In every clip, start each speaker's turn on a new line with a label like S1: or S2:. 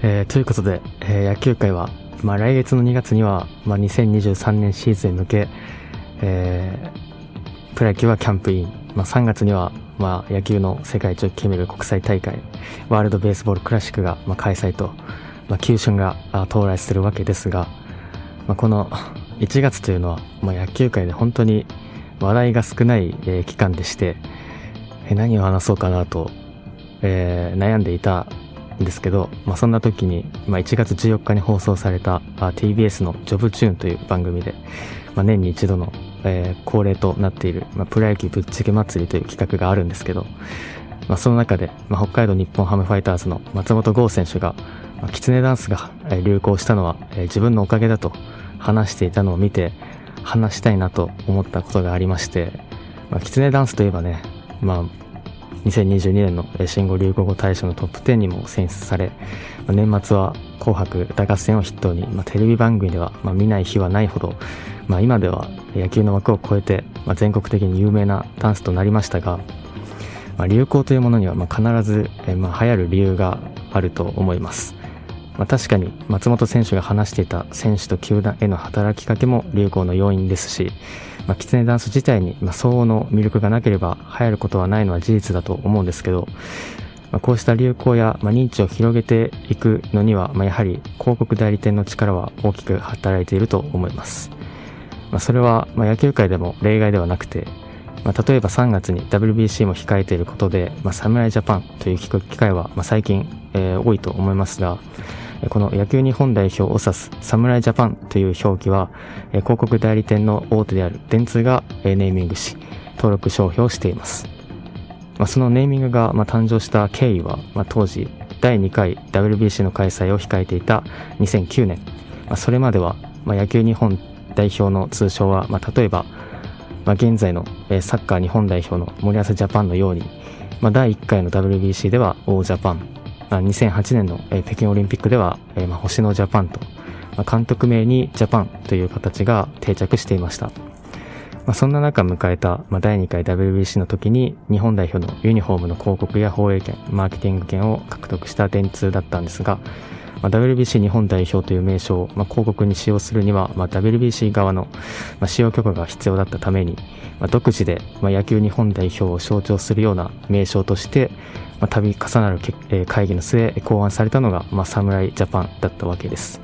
S1: えー、ということで、えー、野球界は、まあ、来月の2月には、まあ、2023年シーズンに向け、えー、プロ野球はキャンプイン、まあ、3月には、まあ、野球の世界一を決める国際大会ワールドベースボールクラシックが、まあ、開催と、まあ、球春が到来するわけですが、まあ、この1月というのは、まあ、野球界で本当に話題が少ない、えー、期間でして、えー、何を話そうかなと、えー、悩んでいたですけど、まあ、そんな時に、まあ、1月14日に放送された TBS の「ジョブチューン」という番組で、まあ、年に一度の、えー、恒例となっている、まあ、プロ野球ぶっちぎ祭りという企画があるんですけど、まあ、その中で、まあ、北海道日本ハムファイターズの松本剛選手が、まあ、キツネダンスが流行したのは、えー、自分のおかげだと話していたのを見て話したいなと思ったことがありまして、まあ、キツネダンスといえばね、まあ、2022年の新語・流行語大賞のトップ10にも選出され、年末は紅白歌合戦を筆頭に、まあ、テレビ番組では、まあ、見ない日はないほど、まあ、今では野球の枠を超えて、まあ、全国的に有名なダンスとなりましたが、まあ、流行というものにはまあ必ず、えまあ流行る理由があると思います。まあ、確かに松本選手が話していた選手と球団への働きかけも流行の要因ですし、まあ、キツネダンス自体に、まあ、相応の魅力がなければ流行ることはないのは事実だと思うんですけど、まあ、こうした流行や、まあ、認知を広げていくのには、まあ、やはり広告代理店の力は大きく働いていると思います。まあ、それは、まあ、野球界でも例外ではなくて、まあ、例えば3月に WBC も控えていることで、まあ、侍ジャパンという機会は、まあ、最近、えー、多いと思いますが、この野球日本代表を指す侍ジャパンという表記は、広告代理店の大手である電通がネーミングし、登録商標しています。まあ、そのネーミングがま誕生した経緯は、まあ、当時第2回 WBC の開催を控えていた2009年、まあ、それまではまあ野球日本代表の通称は、まあ、例えば、まあ、現在のサッカー日本代表の森保ジャパンのように、まあ、第1回の WBC ではオージャパン2008年の北京オリンピックでは星のジャパンと監督名にジャパンという形が定着していました。まあ、そんな中迎えた、まあ、第2回 WBC の時に日本代表のユニフォームの広告や放映権、マーケティング権を獲得した電通だったんですが、まあ、WBC 日本代表という名称を、まあ、広告に使用するには、まあ、WBC 側の、まあ、使用許可が必要だったために、まあ、独自で、まあ、野球日本代表を象徴するような名称として、まあ、度重なるえ会議の末考案されたのが、まあ、侍ジャパンだったわけです。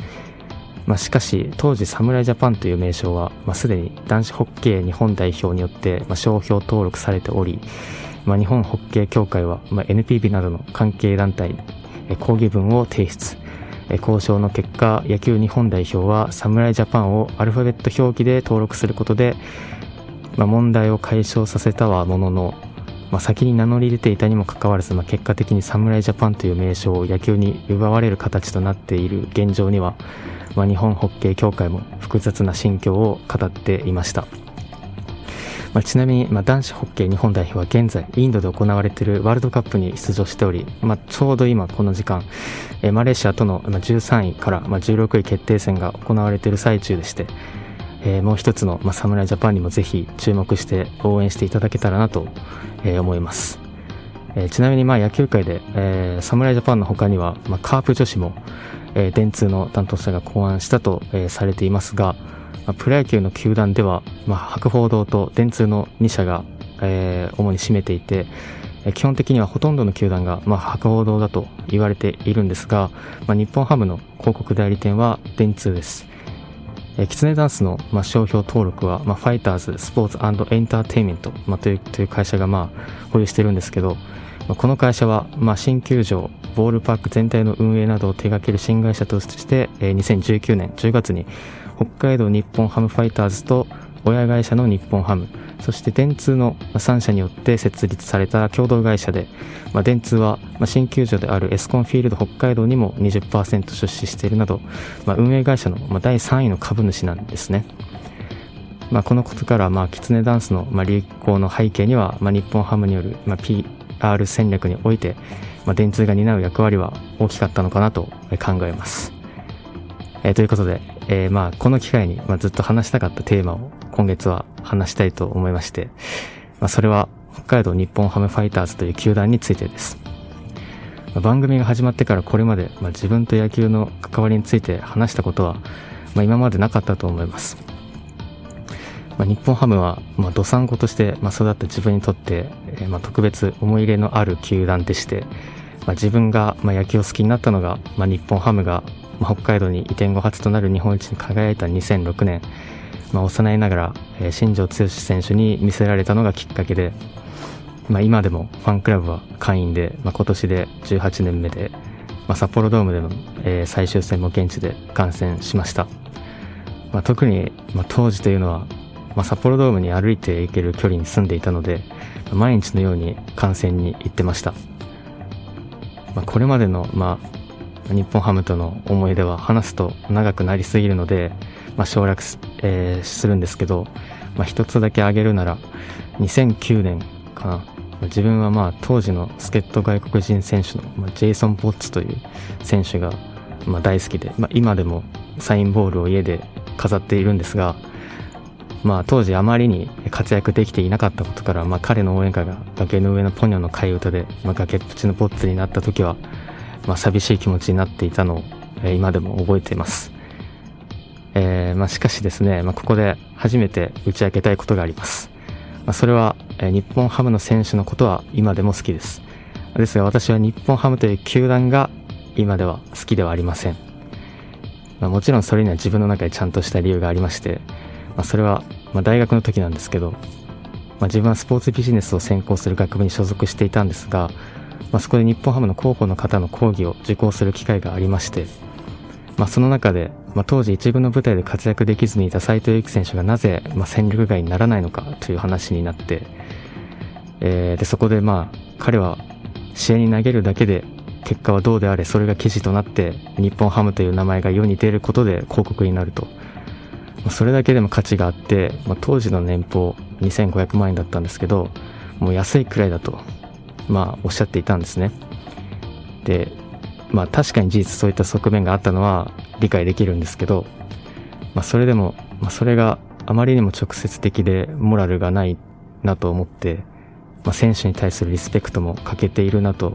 S1: まあ、しかし当時侍ジャパンという名称は、まあ、すでに男子ホッケー日本代表によって、まあ、商標登録されており、まあ、日本ホッケー協会は、まあ、NPB などの関係団体に抗議文を提出交渉の結果野球日本代表は侍ジャパンをアルファベット表記で登録することで、まあ、問題を解消させたはもののまあ、先に名乗り出ていたにもかかわらず、まあ、結果的に侍ジャパンという名称を野球に奪われる形となっている現状には、まあ、日本ホッケー協会も複雑な心境を語っていました。まあ、ちなみに、まあ、男子ホッケー日本代表は現在インドで行われているワールドカップに出場しており、まあ、ちょうど今この時間、えー、マレーシアとの13位から、まあ、16位決定戦が行われている最中でして、えー、もう一つの、まあ、侍ジャパンにもぜひ注目して応援していただけたらなと、えー、思います。えー、ちなみにまあ野球界で、えー、侍ジャパンの他には、まあ、カープ女子も、えー、電通の担当者が考案したと、えー、されていますが、まあ、プロ野球の球団では、まあ、博報堂と電通の2社が、えー、主に占めていて、基本的にはほとんどの球団が、まあ、博報堂だと言われているんですが、まあ、日本ハムの広告代理店は電通です。えキツネダンスの、まあ、商標登録は、まあ、ファイターズスポーツエンターテインメント、まあ、というという会社が、まあ、保有してるんですけど、まあ、この会社は、まあ、新球場ボールパーク全体の運営などを手掛ける新会社として、えー、2019年10月に北海道日本ハムファイターズと親会社の日本ハムそして電通の3社によって設立された共同会社で、まあ、電通は新球場であるエスコンフィールド北海道にも20%出資しているなど、まあ、運営会社の第3位の株主なんですね。まあ、このことから、まあ、キツネダンスの、まあ、流行の背景には、まあ、日本ハムによる、まあ、PR 戦略において、まあ、電通が担う役割は大きかったのかなと考えます。えー、ということで、えー、まあ、この機会に、まあ、ずっと話したかったテーマを今月は話したいと思いまして、まあ、それは北海道日本ハムファイターズという球団についてです。番組が始まってからこれまで、まあ、自分と野球の関わりについて話したことは、まあ、今までなかったと思います。まあ、日本ハムは、まあ、どさんことして、まあ、育った自分にとって、えー、まあ、特別思い入れのある球団でして、まあ、自分が、まあ、野球を好きになったのが、まあ、日本ハムが、ま、北海道に移転後初となる日本一に輝いた2006年、まあ、幼いながら、え、新庄剛志選手に見せられたのがきっかけで、まあ、今でもファンクラブは会員で、まあ、今年で18年目で、まあ、札幌ドームでの、え、最終戦も現地で観戦しました。まあ、特に、ま、当時というのは、まあ、札幌ドームに歩いて行ける距離に住んでいたので、毎日のように観戦に行ってました。まあ、これまでの、まあ、日本ハムとの思い出は話すと長くなりすぎるので、まあ、省略す,、えー、するんですけど、まあ、一つだけ挙げるなら、2009年かな。自分はまあ当時の助っ人外国人選手の、ジェイソン・ボッツという選手がまあ大好きで、まあ、今でもサインボールを家で飾っているんですが、まあ、当時あまりに活躍できていなかったことから、まあ、彼の応援歌が崖の上のポニョの替え歌で、まあ、崖っぷちのポッツになった時は、まあ、寂しい気持ちになっていたのを、えー、今でも覚えています。えー、まあ、しかしですね、まあ、ここで初めて打ち明けたいことがあります。まあ、それは、えー、日本ハムの選手のことは今でも好きです。ですが私は日本ハムという球団が今では好きではありません。まあ、もちろんそれには自分の中でちゃんとした理由がありまして、まあ、それは、まあ、大学の時なんですけど、まあ、自分はスポーツビジネスを専攻する学部に所属していたんですが、まあ、そこで日本ハムの広報の方の講義を受講する機会がありまして、まあ、その中で、まあ、当時一軍の舞台で活躍できずにいた斎藤佑樹選手がなぜ、まあ、戦力外にならないのかという話になって、えー、でそこでまあ彼は試合に投げるだけで結果はどうであれそれが記事となって日本ハムという名前が世に出ることで広告になると。まそれだけでも価値があって、まあ、当時の年俸2500万円だったんですけどもう安いくらいだと、まあ、おっしゃっていたんですね。でまあ確かに事実そういった側面があったのは理解できるんですけど、まあ、それでも、まあ、それがあまりにも直接的でモラルがないなと思って、まあ、選手に対するリスペクトも欠けているなと、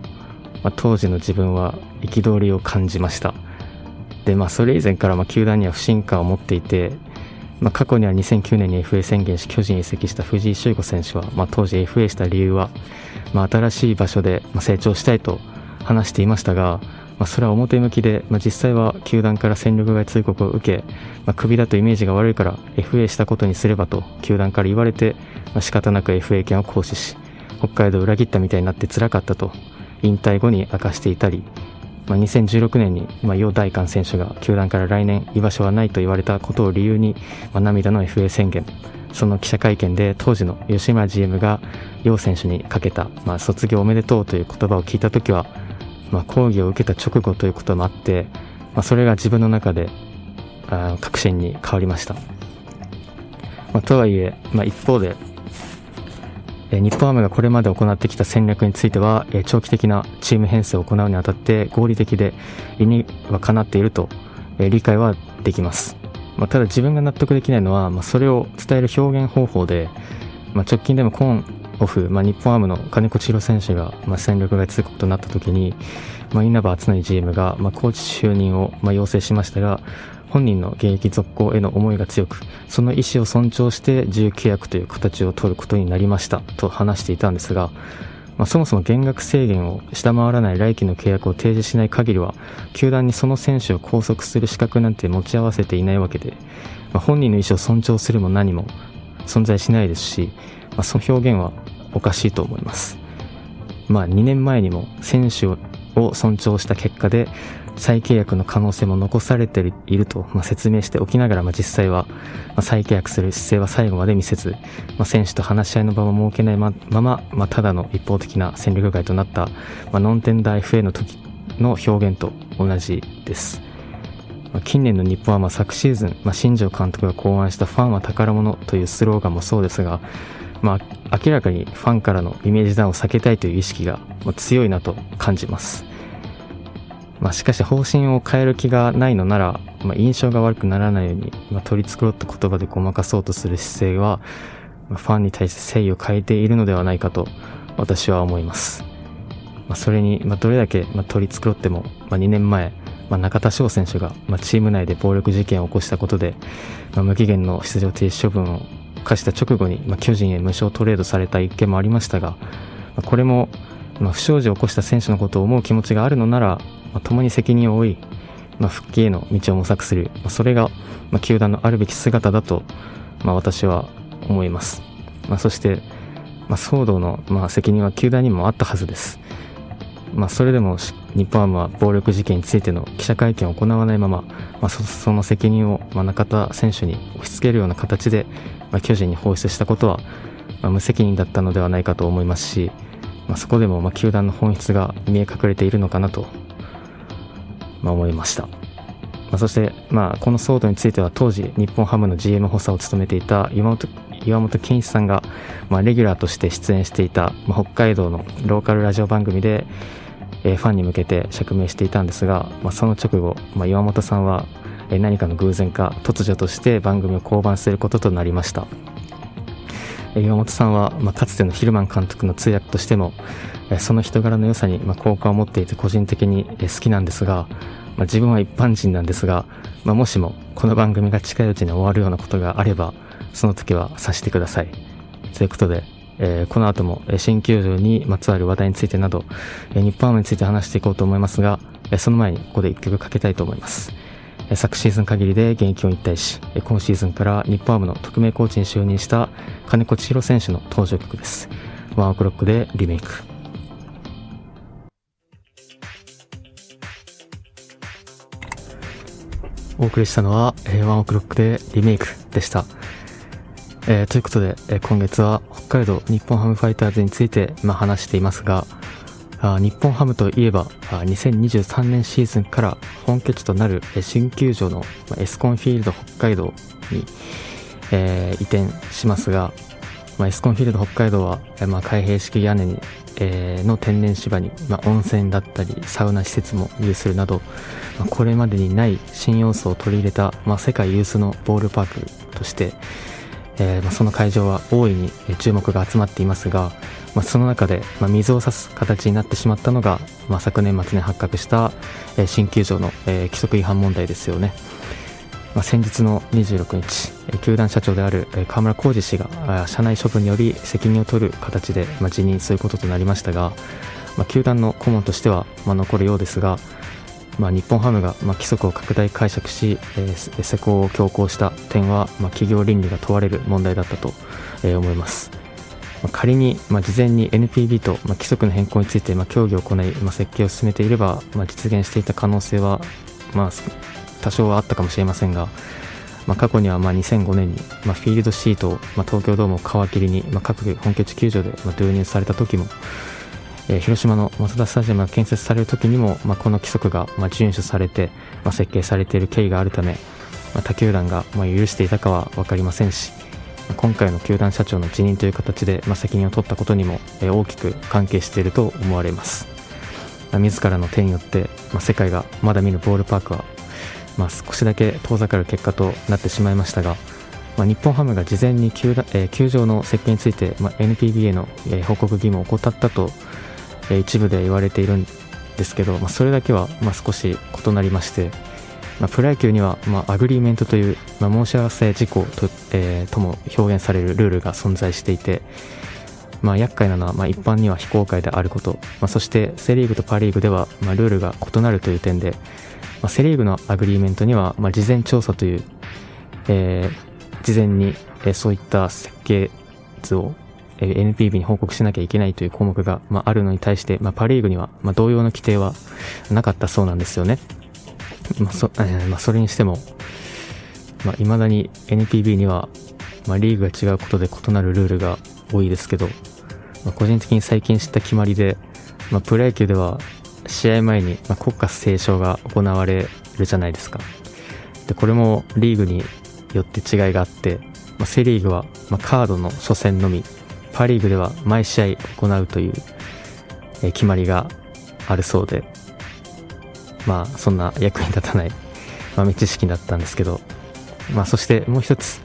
S1: まあ、当時の自分は憤りを感じました。でまあそれ以前からまあ球団には不信感を持っていてまあ、過去には2009年に FA 宣言し巨人移籍した藤井修吾選手は、まあ、当時 FA した理由は、まあ、新しい場所で成長したいと話していましたが、まあ、それは表向きで、まあ、実際は球団から戦力外通告を受け、まあ、クビだとイメージが悪いから FA したことにすればと球団から言われて、まあ、仕方なく FA 権を行使し北海道を裏切ったみたいになって辛かったと引退後に明かしていたりまあ、2016年に、まあ、楊大官選手が球団から来年居場所はないと言われたことを理由に、まあ、涙の FA 宣言。その記者会見で当時の吉村 GM が楊選手にかけた、まあ、卒業おめでとうという言葉を聞いた時は、まあ、講義を受けた直後ということもあって、まあ、それが自分の中であ確信に変わりました、まあ、とはいえ、まあ、一方で日本ハムがこれまで行ってきた戦略については、長期的なチーム編成を行うにあたって合理的で理にはかなっていると理解はできます。まあ、ただ自分が納得できないのは、まあ、それを伝える表現方法で、まあ、直近でもコーンオフ、まあ、日本ハムの金子千尋選手が、まあ、戦力外通告となった時に、まあ、稲葉篤紀 GM が、まあ、コーチ就任を、まあ、要請しましたが、本人の現役続行への思いが強く、その意思を尊重して自由契約という形を取ることになりましたと話していたんですが、まあ、そもそも減額制限を下回らない来季の契約を提示しない限りは、球団にその選手を拘束する資格なんて持ち合わせていないわけで、まあ、本人の意思を尊重するも何も存在しないですし、まあ、その表現はおかしいと思います。まあ、2年前にも選手を尊重した結果で再契約の可能性も残されていると、説明しておきながら、まあ、実際は、再契約する姿勢は最後まで見せず、ま、選手と話し合いの場も設けないまま、ま、ただの一方的な戦力外となった、まあ、ノンテンダー FA の時の表現と同じです。近年の日本はま昨シーズン、ま、新庄監督が考案したファンは宝物というスローガンもそうですが、まあ、明らかにファンからのイメージダウンを避けたいという意識が強いなと感じます。まあ、しかし方針を変える気がないのなら、まあ、印象が悪くならないように、まあ、取り繕った言葉でごまかそうとする姿勢は、まあ、ファンに対して誠意を変えているのではないかと私は思います。まあ、それに、まあ、どれだけ、まあ、取り繕っても、まあ、2年前、まあ、中田翔選手が、まあ、チーム内で暴力事件を起こしたことで、まあ、無期限の出場停止処分を課した直後に、まあ、巨人へ無償トレードされた一件もありましたが、ま、これも、ま、不祥事を起こした選手のことを思う気持ちがあるのなら、まあ、共に責任を負い、ま、復帰への道を模索する、ま、それが、ま、球団のあるべき姿だと、ま、私は思います。ま、そして、ま、騒動の、ま、責任は球団にもあったはずです。まあ、それでも日本ハムは暴力事件についての記者会見を行わないまま、まあ、その責任を、まあ、中田選手に押し付けるような形で、まあ、巨人に放出したことは、まあ、無責任だったのではないかと思いますし、まあ、そこでもまあ球団の本質が見え隠れているのかなと、まあ、思いました。まあ、そして、まあ、この騒動については当時日本ハムの GM 補佐を務めていた岩本岩本健一さんが、まあ、レギュラーとして出演していた、まあ、北海道のローカルラジオ番組で、えー、ファンに向けて釈明していたんですが、まあ、その直後、まあ、岩本さんは、えー、何かの偶然か突如として番組を降板することとなりました、えー、岩本さんは、まあ、かつてのヒルマン監督の通訳としても、えー、その人柄の良さに、まあ、好感を持っていて個人的に、えー、好きなんですが、まあ、自分は一般人なんですが、まあ、もしもこの番組が近いうちに終わるようなことがあればその時はさしてくださいということでえー、この後も新球場にまつわる話題についてなど、えー、日本ハムについて話していこうと思いますが、えー、その前にここで一曲かけたいと思います。えー、昨シーズン限りで現役を引退し、えー、今シーズンから日本ハムの特命コーチに就任した金子千尋選手の登場曲です。ワンオクロックでリメイク。お送りしたのは、えー、ワンオクロックでリメイクでした。えー、ということで、えー、今月は北海道日本ハムファイターズについて、まあ、話していますが、あ日本ハムといえばあ2023年シーズンから本拠地となるえ新球場の、まあ、エスコンフィールド北海道に、えー、移転しますが、まあ、エスコンフィールド北海道は、えー、まあ、開閉式屋根に、えー、の天然芝に、まあ、温泉だったりサウナ施設も有するなど、まあ、これまでにない新要素を取り入れた、まあ、世界有数のボールパークとして、えー、まあ、その会場は大いに注目が集まっていますが、まあ、その中で、まあ、水を差す形になってしまったのが、まあ、昨年末に発覚した、えー、新球場の、えー、規則違反問題ですよね。まあ、先日の26日、えー、球団社長である、えー、河村浩二氏が社内処分により責任を取る形で、まあ、辞任することとなりましたが、まあ、球団の顧問としては、まあ、残るようですが、まあ、日本ハムが、まあ、規則を拡大解釈し、えー、施工を強行した点は、まあ、企業倫理が問われる問題だったと、えー、思います。まあ、仮に、まあ、事前に NPB と、まあ、規則の変更について、まあ、協議を行い、まあ、設計を進めていれば、まあ、実現していた可能性は、まあ、多少はあったかもしれませんが、まあ、過去にはまあ2005年に、まあ、フィールドシートを、まあ、東京ドームを皮切りに、まあ、各本拠地球場で、まあ、導入された時も、え、広島のマツダスタジアムが建設される時にも、まあ、この規則が、ま、遵守されて、ま、設計されている経緯があるため、ま、他球団が、ま、許していたかは分かりませんし、今回の球団社長の辞任という形で、ま、責任を取ったことにも、え、大きく関係していると思われます。まあ、自らの手によって、ま、世界がまだ見るボールパークは、ま、少しだけ遠ざかる結果となってしまいましたが、ま、日本ハムが事前に球,、え、球場の設計について、ま、NPB への、え、報告義務を怠ったと一部で言われているんですけど、まあ、それだけはま少し異なりまして、まあ、プロ野球にはまアグリーメントという、まあ、申し合わせ事項と,、えー、とも表現されるルールが存在していて、まあ、厄介なのはま一般には非公開であること、まあ、そしてセ・リーグとパ・リーグではまルールが異なるという点で、まあ、セ・リーグのアグリーメントにはま事前調査という、えー、事前に、えそういった設計図をえ NPB に報告しなきゃいけないという項目が、まあ、あるのに対して、まあ、パ・リーグには、まあ、同様の規定はなかったそうなんですよね。まあそえーまあ、それにしても、まあ、未だに NPB には、まあ、リーグが違うことで異なるルールが多いですけど、まあ、個人的に最近知った決まりで、まあ、プロ野球では試合前に、まあ、国歌斉唱が行われるじゃないですか。で、これもリーグによって違いがあって、まあ、セ・リーグは、まあ、カードの初戦のみパ・リーグでは毎試合行うという、え決まりがあるそうで、まあ、そんな役に立たない豆知識だったんですけど、まあ、そしてもう一つ、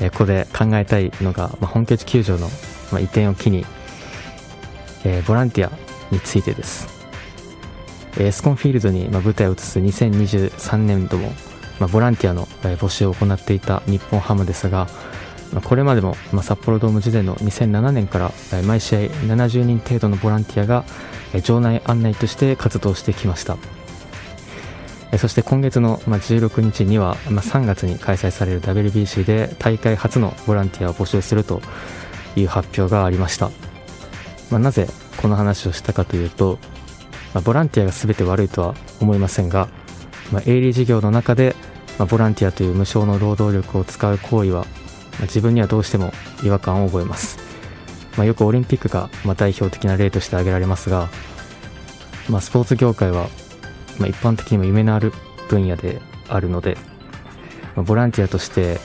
S1: えここで考えたいのが、まあ、本拠地球場の、ま移転を機に、え、ボランティアについてです。エスコンフィールドに舞台を移す2023年度もまボランティアの募集を行っていた日本ハムですがこれまでもま札幌ドーム時代の2007年から毎試合70人程度のボランティアが場内案内として活動してきました。そして今月の16日には3月に開催される WBC で大会初のボランティアを募集するという発表がありました、まあ、なぜこの話をしたかというと、まあ、ボランティアが全て悪いとは思いませんが、まあ、営利事業の中で、ま、ボランティアという無償の労働力を使う行為は、自分にはどうしても違和感を覚えます、まあ、よくオリンピックが、ま、代表的な例として挙げられますが、まあ、スポーツ業界は、ま、一般的にも夢のある分野であるので、まあ、ボランティアとして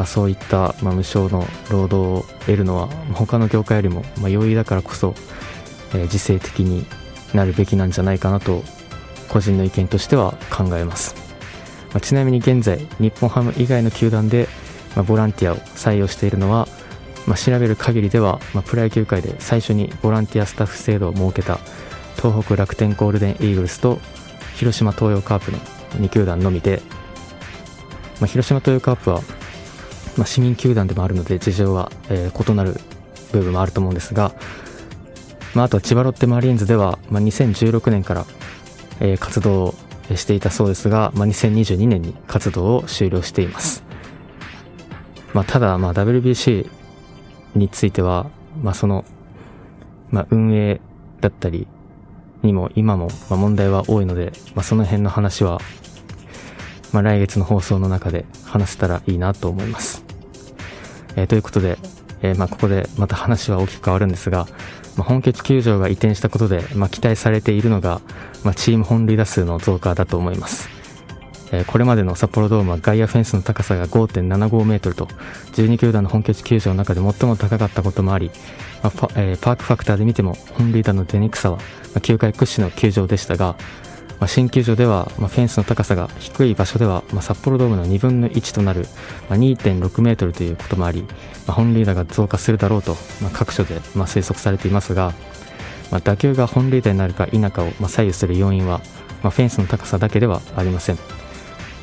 S1: まあ、そういった、ま、無償の労働を得るのは他の業界よりも、ま、容易だからこそ、えー、自制的になるべきなんじゃないかなと個人の意見としては考えます、まあ、ちなみに現在日本ハム以外の球団で、まあ、ボランティアを採用しているのは、まあ、調べる限りでは、まあ、プロ野球界で最初にボランティアスタッフ制度を設けた東北楽天ゴールデンイーグルスと広島東洋カープの2球団のみで、まあ、広島東洋カープはまあ、市民球団でもあるので事情は、えー、異なる部分もあると思うんですが、まあ、あとは千葉ロッテマリーンズでは、まあ、2016年から、えー、活動をしていたそうですが、まあ、2022年に活動を終了しています、まあ、ただ、まあ、WBC については、まあ、その、まあ、運営だったりにも今も、まあ、問題は多いので、まあ、その辺の話はまあ、来月の放送の中で話せたらいいなと思います。えー、ということで、えー、まあ、ここでまた話は大きく変わるんですが、まあ、本拠地球場が移転したことで、まあ、期待されているのが、まあ、チーム本塁打数の増加だと思います。えー、これまでの札幌ドームは外野フェンスの高さが5.75メートルと、12球団の本拠地球場の中で最も高かったこともあり、まあえー、パークファクターで見ても本塁打の出にくさは、まあ、球界屈指の球場でしたが、まあ、新球場では、まあ、フェンスの高さが低い場所では、まあ、札幌ドームの2分の1となる、まあ、2.6メートルということもあり、まあ、本塁打が増加するだろうと、まあ、各所で、まあ、推測されていますが、まあ、打球が本塁打になるか否かを、まあ、左右する要因は、まあ、フェンスの高さだけではありません、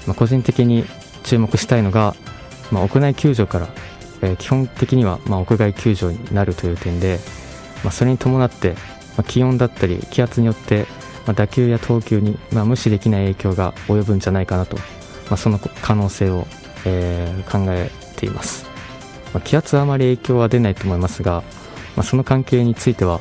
S1: まあ、個人的に注目したいのが、まあ、屋内球場から、えー、基本的には、まあ、屋外球場になるという点で、まあ、それに伴って、まあ、気温だったり気圧によってまあ、打球や投球に、まあ、無視できない影響が及ぶんじゃないかなと、まあ、その可能性を、えー、考えています、まあ、気圧はあまり影響は出ないと思いますが、まあ、その関係については、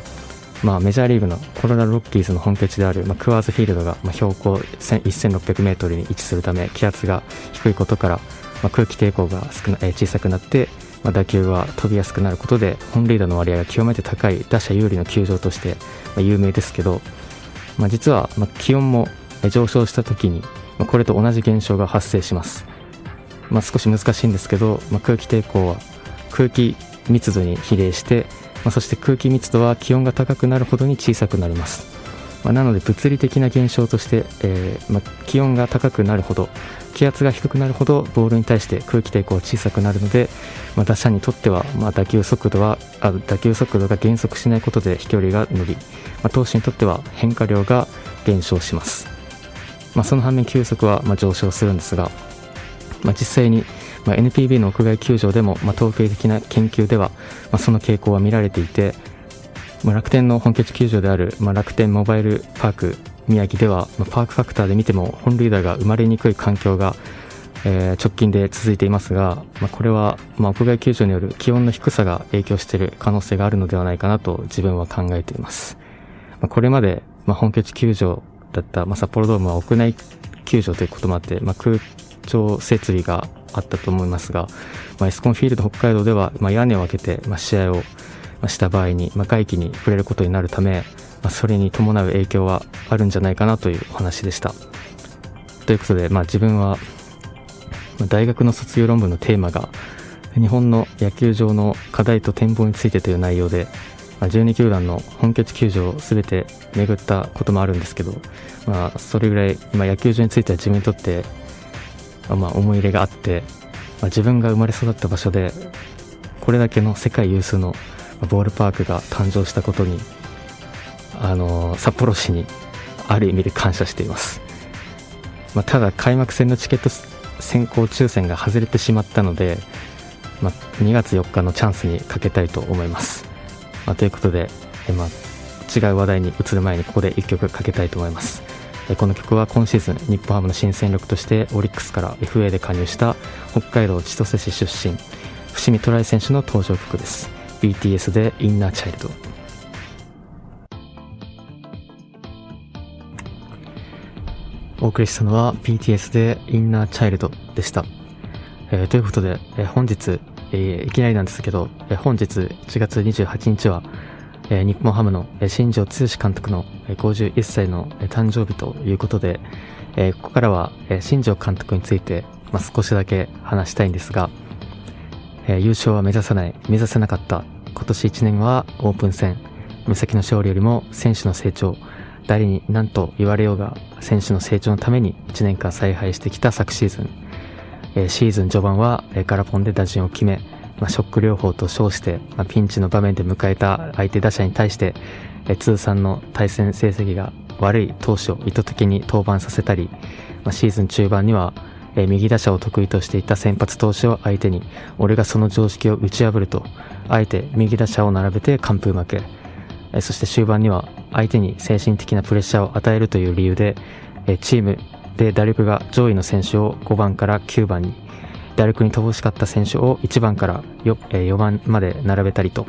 S1: まあ、メジャーリーグのコロラドロッキーズの本拠地である、まあ、クワーズフィールドが、まあ、標高1600メートルに位置するため気圧が低いことから、まあ、空気抵抗が少な、えー、小さくなってまあ、打球が飛びやすくなることで本塁打の割合が極めて高い打者有利の球場として有名ですけど、まあ、実は、ま気温も上昇した時に、まこれと同じ現象が発生します、まあ、少し難しいんですけど、ま空気抵抗は空気密度に比例して、まそして空気密度は気温が高くなるほどに小さくなります、まなので物理的な現象として、えー、ま気温が高くなるほど気圧が低くなるほどボールに対して空気抵抗は小さくなるので、まあ、打者にとっては、ま、打球速度はあ打球速度が減速しないことで飛距離が伸び、ま、投手にとっては変化量が減少します、ま、その反面球速はま上昇するんですが、ま実際にま NPB の屋外球場でもま統計的な研究ではまその傾向は見られていて、ま楽天の本拠地球場であるま楽天モバイルパーク宮城では、まパークファクターで見ても本塁打が生まれにくい環境が、えー、直近で続いていますが、まあ、これは、まあ、屋外球場による気温の低さが影響している可能性があるのではないかなと自分は考えています。まあ、これまで、まあ、本拠地球場だった、まあ、札幌ドームは屋内球場ということもあって、まあ、空調設備があったと思いますが、まあ、エスコンフィールド北海道では、まあ、屋根を開けて、まあ、試合をした場合に、まあ、外気に触れることになるため、まあ、それに伴う影響はあるんじゃないかなというお話でした。ということで、まあ、自分は大学の卒業論文のテーマが日本の野球場の課題と展望についてという内容で、まあ、12球団の本拠地球場を全て巡ったこともあるんですけど、まあ、それぐらい、まあ、野球場については自分にとって、まあ、思い入れがあって、まあ、自分が生まれ育った場所でこれだけの世界有数のボールパークが誕生したことにあの札幌市にある意味で感謝しています、まあ、ただ開幕戦のチケット先行抽選が外れてしまったので、まあ、2月4日のチャンスにかけたいと思います、まあ、ということで、えま、違う話題に移る前にここで1曲かけたいと思います。この曲は今シーズン日本ハムの新戦力としてオリックスから FA で加入した北海道千歳市出身伏見トライ選手の登場曲です。BTS でインナーチャイルドお送りしたのは BTS でインナーチャイルドでした。えー、ということで、えー、本日、えー、いきなりなんですけど、え本日1月28日は、え日本ハムの新庄剛志監督の51歳の誕生日ということで、えここからは、え新庄監督について、まあ、少しだけ話したいんですが、え優勝は目指さない、目指せなかった。今年1年はオープン戦、目先の勝利よりも選手の成長、誰に何と言われようが選手の成長のために1年間采配してきた昨シーズン、えー、シーズン序盤は、えー、ガラポンで打順を決め、まあ、ショック療法と称して、まあ、ピンチの場面で迎えた相手打者に対して、えー、通算の対戦成績が悪い投手を意図的に登板させたり、まあ、シーズン中盤には、え、右打者を得意としていた先発投手を相手に俺がその常識を打ち破るとあえて右打者を並べて完封負け。そして終盤には相手に精神的なプレッシャーを与えるという理由でチームで打力が上位の選手を5番から9番に打力に乏しかった選手を1番から4番まで並べたりと、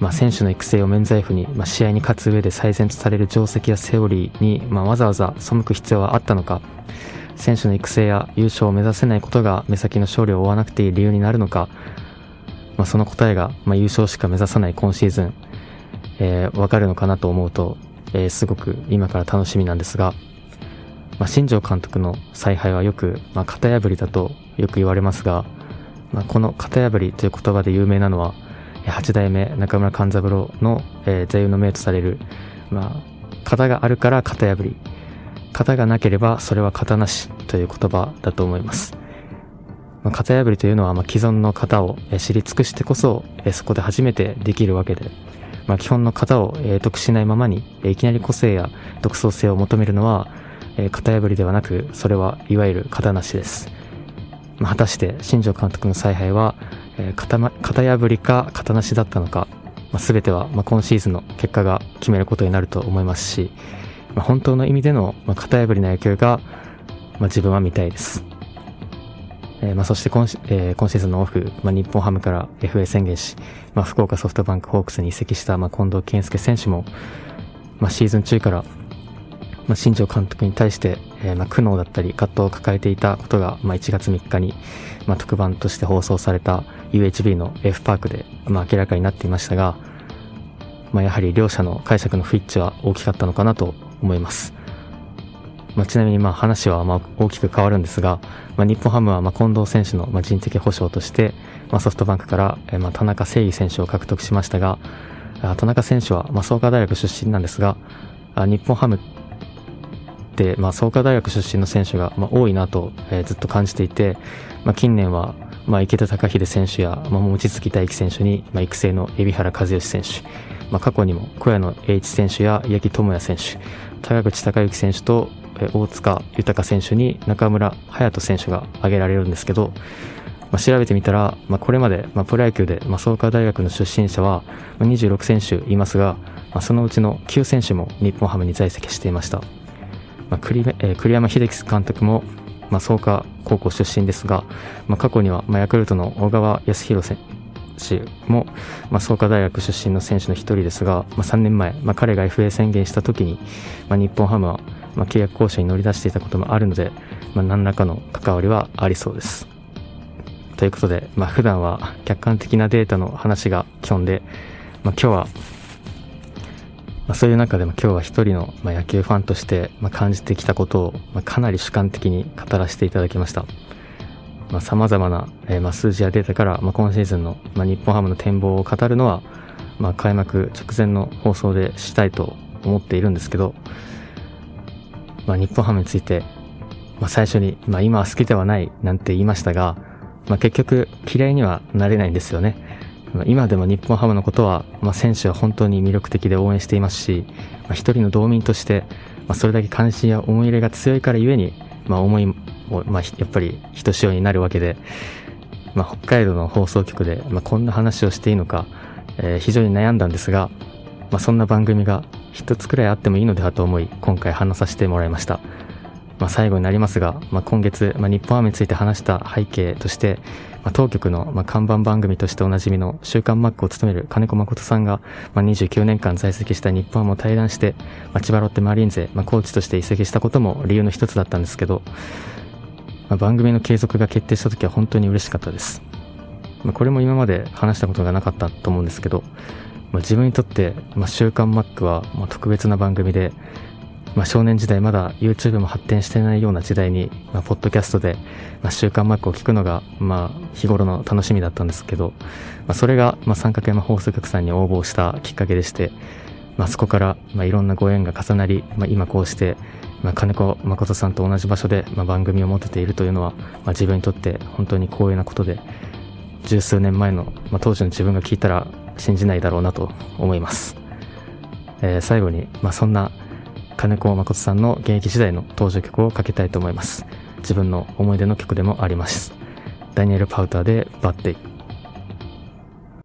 S1: まあ、選手の育成を免罪符に、まあ、試合に勝つ上で最善とされる定石やセオリーに、まあ、わざわざ背く必要はあったのか。選手の育成や優勝を目指せないことが目先の勝利を追わなくていい理由になるのか、まあ、その答えが、まあ、優勝しか目指さない今シーズンえー、わかるのかなと思うと、えー、すごく今から楽しみなんですが、まあ、新庄監督の采配はよく、まあ、型破りだとよく言われますが、まあ、この型破りという言葉で有名なのは、8代目中村勘三郎の、えー、座右の銘とされる、まあ、型があるから型破り、型がなければそれは型なしという言葉だと思います。まあ、型破りというのは、ま、既存の型を知り尽くしてこそ、そこで初めてできるわけで、まあ、基本の型を、得しないままに、いきなり個性や独創性を求めるのは、型破りではなく、それはいわゆる型なしです。まあ、果たして新庄監督の采配は、型破りか型なしだったのか、まあ、全ては、今シーズンの結果が決めることになると思いますし、まあ、本当の意味での、まあ、型破りな野球が、まあ、自分は見たいです。えー、まあ、そして今,、えー、今シーズンのオフ、まあ、日本ハムから FA 宣言し、まあ、福岡ソフトバンクホークスに移籍した、まあ、近藤健介選手も、まあ、シーズン中から、まあ、新庄監督に対して、えー、まあ、苦悩だったり葛藤を抱えていたことが、まあ、1月3日に、まあ、特番として放送された UHB の F パークで、まあ、明らかになっていましたが、まあ、やはり両者の解釈の不一致は大きかったのかなと思います。まあ、ちなみにまあ話はまあ大きく変わるんですが、まあ、日本ハムはまあ近藤選手のまあ人的保障として、まあ、ソフトバンクからまあ田中誠義選手を獲得しましたが、田中選手はまあ創価大学出身なんですが、日本ハムってまあ創価大学出身の選手がまあ多いなと、え、ずっと感じていて、まあ、近年はまあ池田隆秀選手や、まあ、望月大輝選手に、まあ、育成の海老原和義選手、まあ、過去にも小屋野栄一選手や八木智也選手高口孝之選手と大塚豊選手に中村隼人選手が挙げられるんですけど、まあ、調べてみたら、まあ、これまで、まあ、プロ野球で、まあ、創価大学の出身者は26選手いますが、まあ、そのうちの9選手も日本ハムに在籍していました。まあ、栗えー、栗山英樹監督も、まあ、創価高校出身ですが、まあ、過去には、まあ、ヤクルトの小川康弘選手も、まあ、創価大学出身の選手の一人ですが、まあ、3年前、まあ、彼が FA 宣言した時に、まあ、日本ハムはまあ、契約交渉に乗り出していたこともあるので、まあ、何らかの関わりはありそうです。ということで、まあ、普段は客観的なデータの話が基本で、まあ、今日は、まあ、そういう中でも今日は一人の、野球ファンとして、感じてきたことを、かなり主観的に語らせていただきました。まあ、様々な、えー、ま、数字やデータから、ま、今シーズンの、ま、日本ハムの展望を語るのは、ま、開幕直前の放送でしたいと思っているんですけど、ま、日本ハムについて、ま、最初に、ま、今は好きではないなんて言いましたが、ま、結局嫌いにはなれないんですよね。今でも日本ハムのことは、まあ、選手は本当に魅力的で応援していますし、まあ、一人の道民として、まあ、それだけ関心や思い入れが強いからゆえに、まあ、思いも、まあ、やっぱりひとしおになるわけで、まあ、北海道の放送局で、まあ、こんな話をしていいのか、えー、非常に悩んだんですが、まあ、そんな番組が一つくらいあってもいいのではと思い、今回話させてもらいました。まあ、最後になりますが、まあ、今月、まあ、日本ハムについて話した背景として、まあ、当局の、まあ、看板番組としておなじみの週刊マックを務める金子誠さんが、まあ、29年間在籍した日本ハムを退団して、まあ、千葉ロッテマリーンゼ、まあ、コーチとして移籍したことも理由の一つだったんですけど、まあ、番組の継続が決定した時は本当に嬉しかったです。まあ、これも今まで話したことがなかったと思うんですけど、まあ、自分にとって、まあ、週刊マックは、まあ、特別な番組で、まあ、少年時代まだ YouTube も発展してないような時代に、まあ、ポッドキャストで、まあ、週刊マックを聞くのが、まあ、日頃の楽しみだったんですけど、まあ、それが、まあ、三角山放送局さんに応募したきっかけでして、まあ、そこから、まあ、いろんなご縁が重なり、まあ、今こうして、まあ、金子誠さんと同じ場所で、まあ、番組を持てているというのは、まあ、自分にとって本当に光栄なことで、十数年前の、まあ、当時の自分が聞いたら信じないだろうなと思います。えー、最後に、まあ、そんな金子誠さんの現役時代の登場曲をかけたいと思います。自分の思い出の曲でもあります。ダニエル・パウターでバッテイ。